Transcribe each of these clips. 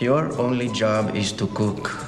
Your only job is to cook.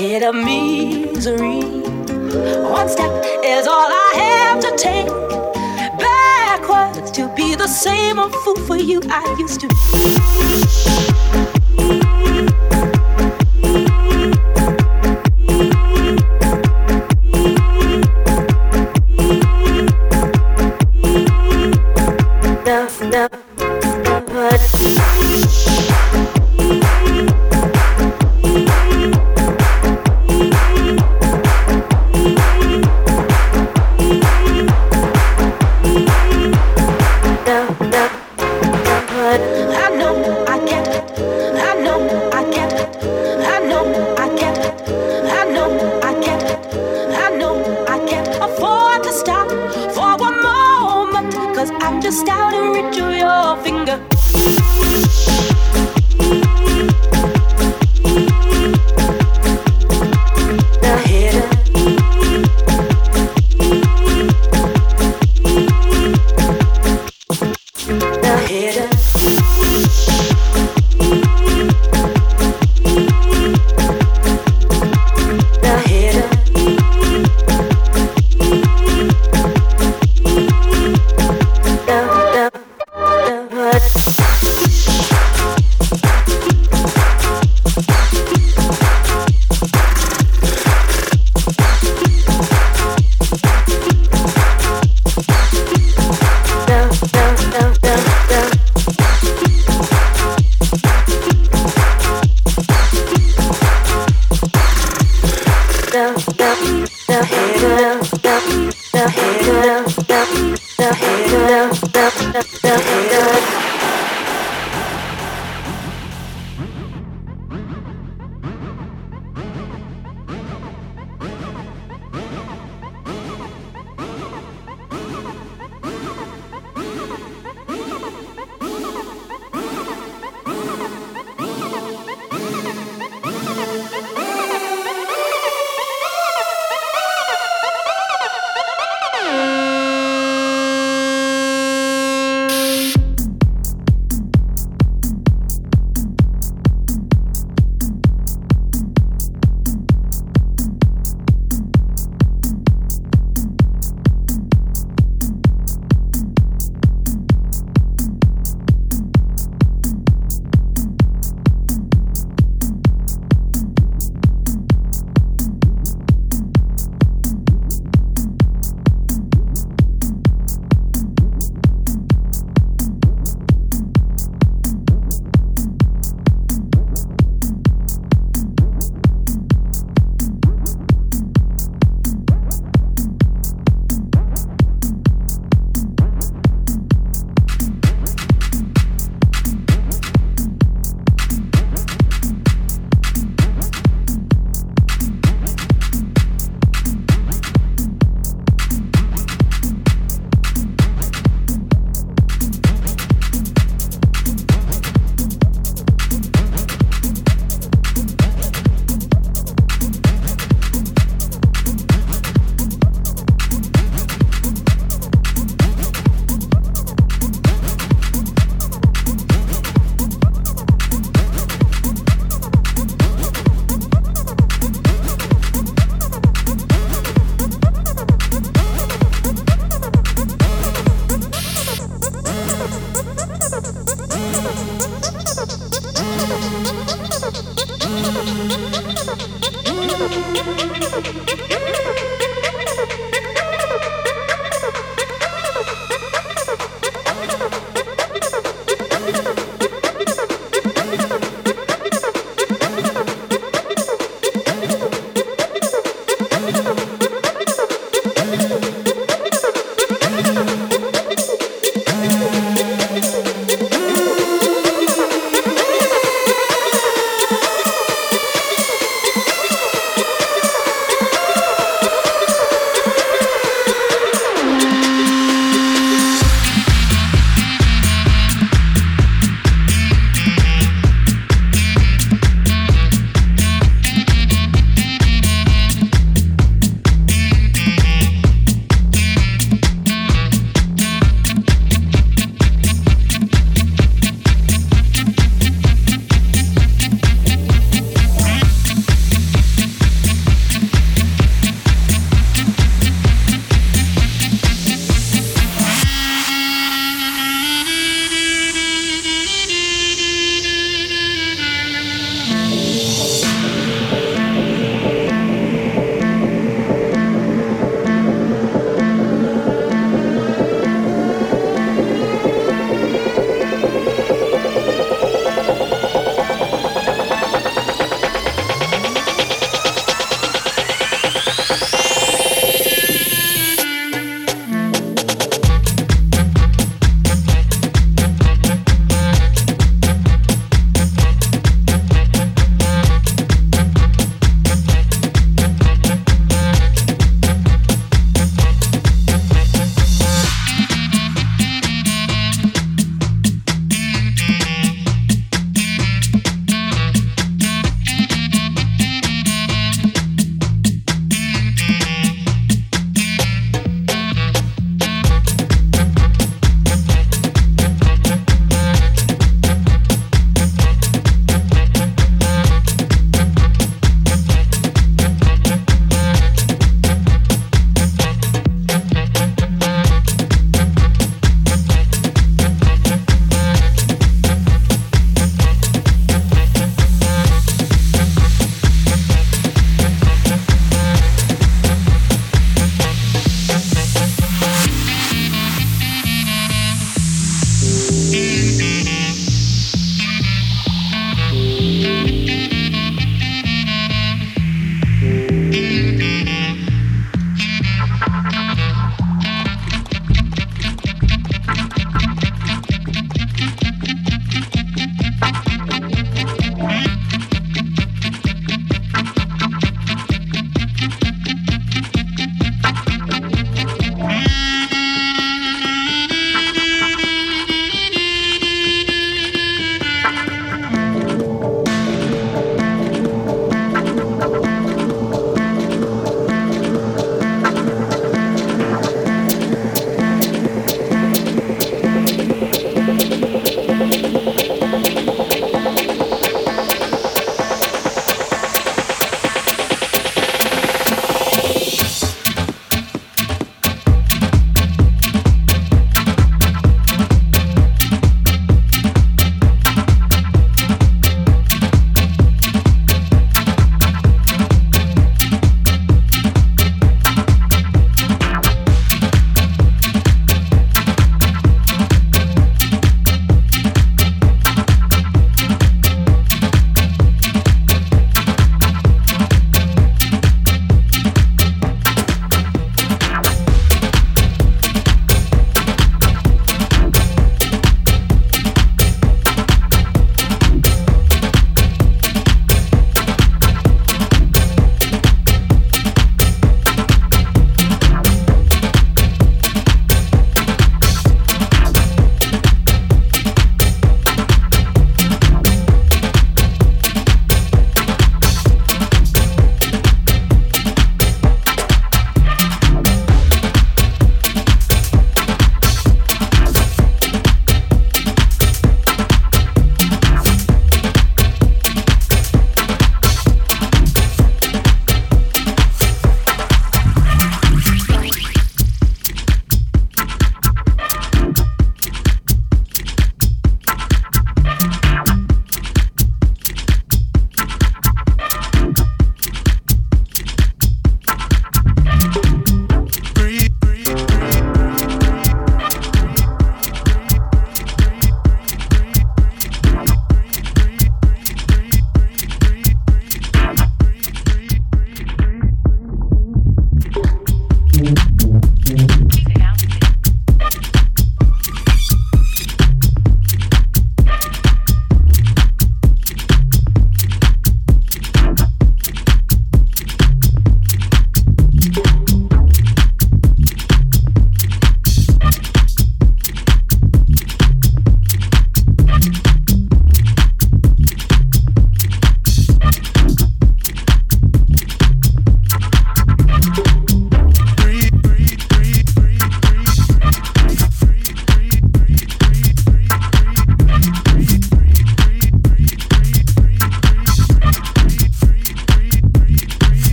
Ahead of misery. One step is all I have to take backwards to be the same old fool for you I used to be.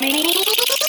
Mini.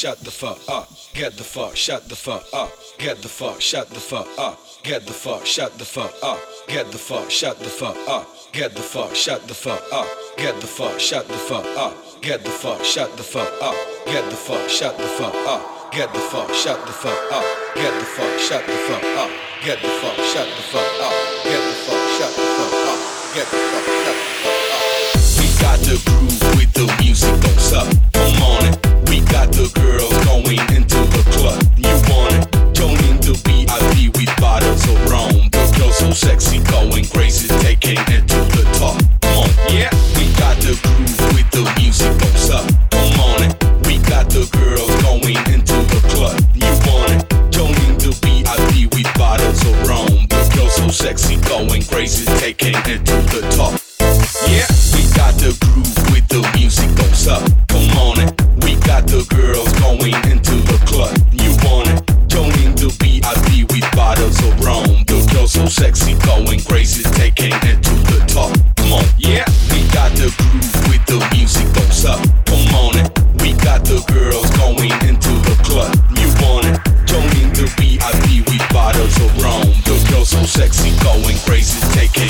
Shut the fuck up. Get the fuck, shut the fuck up. Get the fuck, shut the fuck up. Get the fuck, shut the fuck up. Get the fuck, shut the fuck up. Get the fuck, shut the fuck up. Get the fuck, shut the fuck up. Get the fuck, shut the fuck up. Get the fuck, shut the fuck up. Get the fuck, shut the fuck up. Get the fuck, shut the fuck up. Get the fuck, shut the fuck up. Get the fuck, shut the fuck up. Get the fuck, shut the fuck up. We got the groove the girls going into the club. You want it? Join the VIP with bottles of rum. The girls so sexy, going crazy, taking it to the top. Come on, yeah. We got the groove with the music, stop. Come on it. We got the girls going into the club. You want it? Join the VIP with bottles of rum. The girls so sexy, going crazy, taking it to the top. Sexy, going crazy, taking it to the top. Come on, yeah, we got the groove with the music, don't stop. Come on it. We got the girls going into the club. You want it? Join in the VIP with bottles of rum. The girls so sexy, going crazy, taking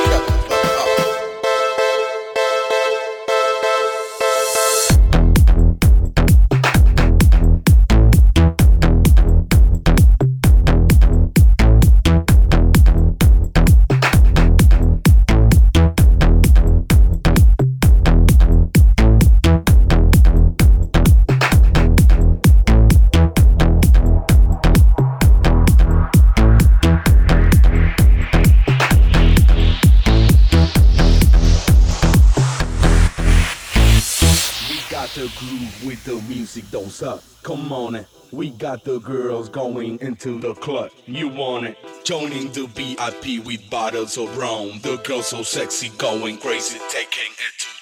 don't suck. Come on it. We got the girls going into the club. You want it? Joining the VIP with bottles of rum. The girls so sexy, going crazy, taking it to